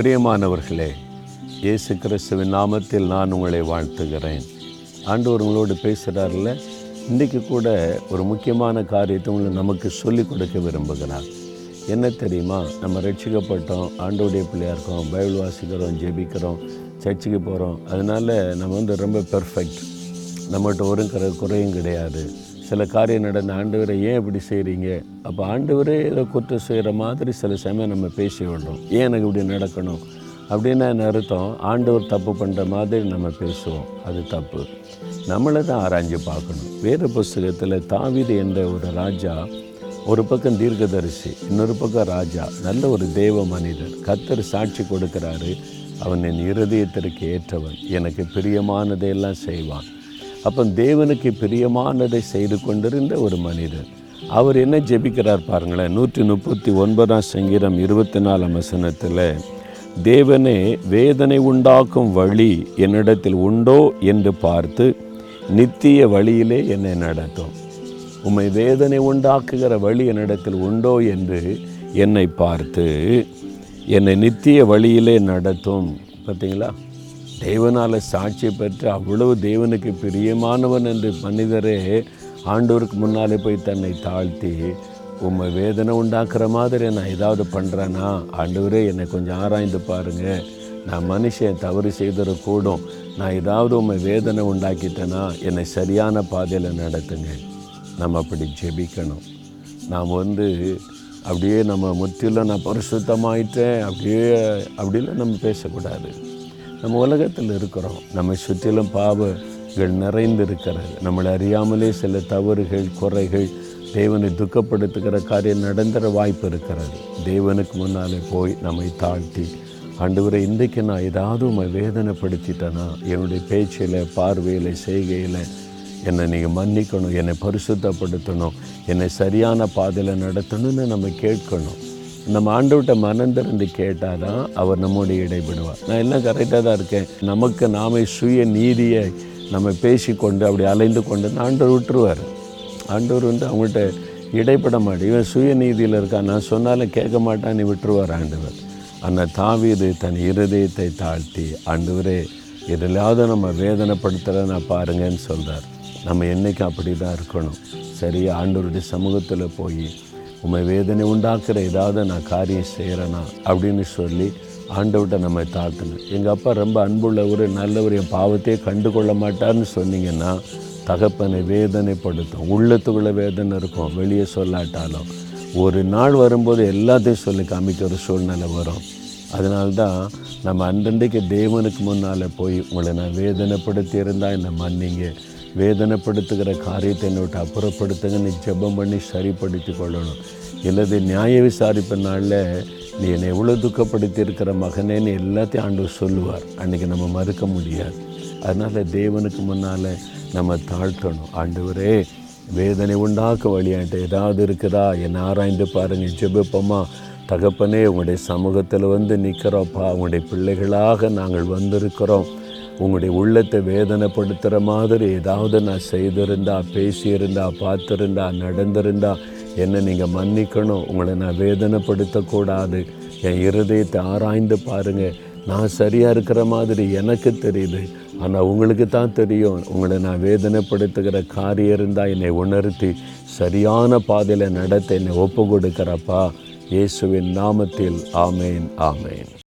பிரியமானவர்களே இயேசு கிறிஸ்துவின் நாமத்தில் நான் உங்களை வாழ்த்துகிறேன். ஆண்டவர் உங்களோடு பேசுகிறார்ல இன்றைக்கு கூட ஒரு முக்கியமான காரியத்தை உங்களை நமக்கு சொல்லிக் கொடுக்க விரும்புகிறார். என்ன தெரியுமா? நம்ம ரட்சிக்கப்பட்டோம் ஆண்டோடைய பிள்ளையாக இருக்கோம் பைபிள் வாசிக்கிறோம் ஜெபிக்கிறோம் சர்ச்சுக்கு போகிறோம் அதனால் நம்ம வந்து ரொம்ப பெர்ஃபெக்ட் நம்மகிட்ட ஒரு குறையும் கிடையாது. சில காரியம் நடந்த ஆண்டவரை ஏன் இப்படி செய்கிறீங்க அப்போ ஆண்டவரே ஏதோ குற்றம் செய்கிற மாதிரி சில சமயம் நம்ம பேசி விடுறோம் ஏன் எனக்கு இப்படி நடக்கணும்? அப்படின்னா என்ன அர்த்தம்? ஆண்டவர் தப்பு பண்ணுற மாதிரி நம்ம பேசுவோம். அது தப்பு. நம்மளை தான் ஆராய்ஞ்சு பார்க்கணும். வேறு புஸ்தகத்தில் தாவிது என்ற ஒரு ராஜா ஒரு பக்கம் தீர்க்கதரிசி இன்னொரு பக்கம் ராஜா நல்ல ஒரு தெய்வ மனிதர். கத்தர் சாட்சி கொடுக்கிறாரு. அவன் என் இருதயத்திற்கு ஏற்றவன். எனக்கு பிரியமானதையெல்லாம் செய்வான். அப்போ தேவனுக்கு பிரியமானதை செய்து கொண்டிருந்த ஒரு மனிதர். அவர் என்ன ஜெபிக்கிறார் பாருங்களேன். நூற்றி முப்பத்தி ஒன்பதாம் சங்கீதம் இருபத்தி நாலாம் வசனத்தில் தேவனே வேதனை உண்டாக்கும் வழி என்னிடத்தில் உண்டோ? என்று பார்த்து நித்திய வழியிலே என்னை நடத்தும் உம்மை வேதனை உண்டாக்குகிற வழி என்னிடத்தில் உண்டோ? என்று என்னை பார்த்து என்னை நித்திய வழியிலே நடத்தும். பார்த்தீங்களா? தேவனால் சாட்சி பெற்று அவ்வளவு தேவனுக்கு பிரியமானவன் என்று மனிதரே ஆண்டவருக்கு முன்னாலே போய் தன்னை தாழ்த்தி உம்மை வேதனை உண்டாக்குற மாதிரி நான் ஏதாவது பண்ணுறேன்னா ஆண்டவரே என்னை கொஞ்சம் ஆராய்ந்து பாருங்கள் நான் மனுஷன் தவறு செய்திடக்கூடும் நான் ஏதாவது உண்மை வேதனை உண்டாக்கிட்டேன்னா என்னை சரியான பாதையில் நடத்துங்க. நம்ம அப்படி ஜெபிக்கணும். நாம் வந்து அப்படியே நம்ம முற்றிலும் நான் பரிசுத்தமாயிட்டேன் அப்படியே அப்படிலாம் நம்ம பேசக்கூடாது. நம்ம உலகத்தில் இருக்கிறோம். நம்மை சுற்றிலும் பாவங்கள் நிறைந்து இருக்கிறது நம்மளை அறியாமலே சில தவறுகள் குறைகள் தேவனை துக்கப்படுத்துகிற காரியம் நடந்துற வாய்ப்பு இருக்கிறது. தேவனுக்கு முன்னாலே போய் நம்மை தாழ்த்தி ஆண்டவரை இன்றைக்கு நான் ஏதாவது உண்மை வேதனைப்படுத்திட்டேன்னா என்னுடைய பேச்சில் பார்வையில் செய்கையில் என்னை நீங்கள் மன்னிக்கணும் என்னை பரிசுத்தப்படுத்தணும் என்னை சரியான பாதையில் நடத்தணும்னு நம்ம கேட்கணும். நம்ம ஆண்டவர்கிட்ட மனம் கேட்டால் தான் அவர் நம்மோடு இடைபடுவார். நான் எல்லாம் கரெக்டாக தான் இருக்கேன். நமக்கு நாமே சுய நீதியை நம்ம பேசிக்கொண்டு அப்படி அலைந்து கொண்டு ஆண்டவர் விட்டுருவார். ஆண்டவர் வந்து அவங்கள்ட்ட இடைப்பட மாட்டேன் இவன் சுய நீதியில் இருக்கான். நான் சொன்னாலும் கேட்க மாட்டான்னு விட்டுருவார் ஆண்டவர். ஆனால் தாவீது தன் இருதயத்தை தாழ்த்தி ஆண்டவரே எதிலாவது நம்ம வேதனைப்படுத்துகிற நான் பாருங்கன்னு சொல்கிறார் நம்ம என்றைக்கும் அப்படி தான் இருக்கணும். சரி ஆண்டவருடைய சமூகத்தில் போய் உண்மை வேதனை உண்டாக்குற ஏதாவது நான் காரியம் செய்கிறேனா அப்படின்னு சொல்லி ஆண்டவர்கிட்ட நம்ம தாழ்த்தணும் எங்கள் அப்பா ரொம்ப அன்புள்ளவர் நல்லவர் என் பாவத்தையே கண்டு கொள்ள மாட்டார்னு சொன்னீங்கன்னா தகப்பனை வேதனைப்படுத்தும். உள்ளத்துக்குள்ளே வேதனை இருக்கும் வெளியே சொல்லாட்டாலும். ஒரு நாள் வரும்போது எல்லாத்தையும் சொல்லி காமிக்கிற சூழ்நிலை வரும். அதனால்தான் நம்ம அன்றன்றைக்கு தேவனுக்கு முன்னால் போய் உங்களை நான் வேதனைப்படுத்தி இருந்தால் என்னை மன்னிங்க. வேதனைப்படுத்துகிற காரியத்தை என்னை விட்டு நீ ஜெபம் பண்ணி சரிப்படுத்தி கொள்ளணும். இல்லது நியாய விசாரிப்பு நாளில் நீ என்னை எவ்வளோ துக்கப்படுத்தி இருக்கிற மகனேன்னு எல்லாத்தையும் ஆண்டவர் சொல்லுவார். அன்றைக்கி நம்ம மறுக்க முடியாது. அதனால் தேவனுக்கு முன்னால் நம்ம தாழ்த்தணும். ஆண்டவரே வேதனை உண்டாக்க வழியான்ட்டு ஏதாவது இருக்குதா? என்னை ஆராய்ந்து பாருங்கள் ஜெபிப்போமா? தகப்பனே உங்களுடைய சமூகத்தில் வந்து நிற்கிறோப்பா உங்களுடைய பிள்ளைகளாக நாங்கள் வந்திருக்கிறோம். உங்களுடைய உள்ளத்தை வேதனைப்படுத்துகிற மாதிரி ஏதாவது நான் செய்திருந்தா பேசியிருந்தா பார்த்துருந்தா நடந்திருந்தா என்னை நீங்கள் மன்னிக்கணும். உங்களை நான் வேதனைப்படுத்தக்கூடாது. என் இருதயத்தை ஆராய்ந்து பாருங்கள் நான் சரியாக இருக்கிற மாதிரி எனக்கு தெரியுது. ஆனால் உங்களுக்கு தான் தெரியும். உங்களை நான் வேதனைப்படுத்துகிற காரியம் இருந்தால் என்னை உணர்த்தி சரியான பாதையில் நடத்த என்னை ஒப்பு கொடுக்குறப்பா இயேசுவின் நாமத்தில். ஆமேன் ஆமேன்.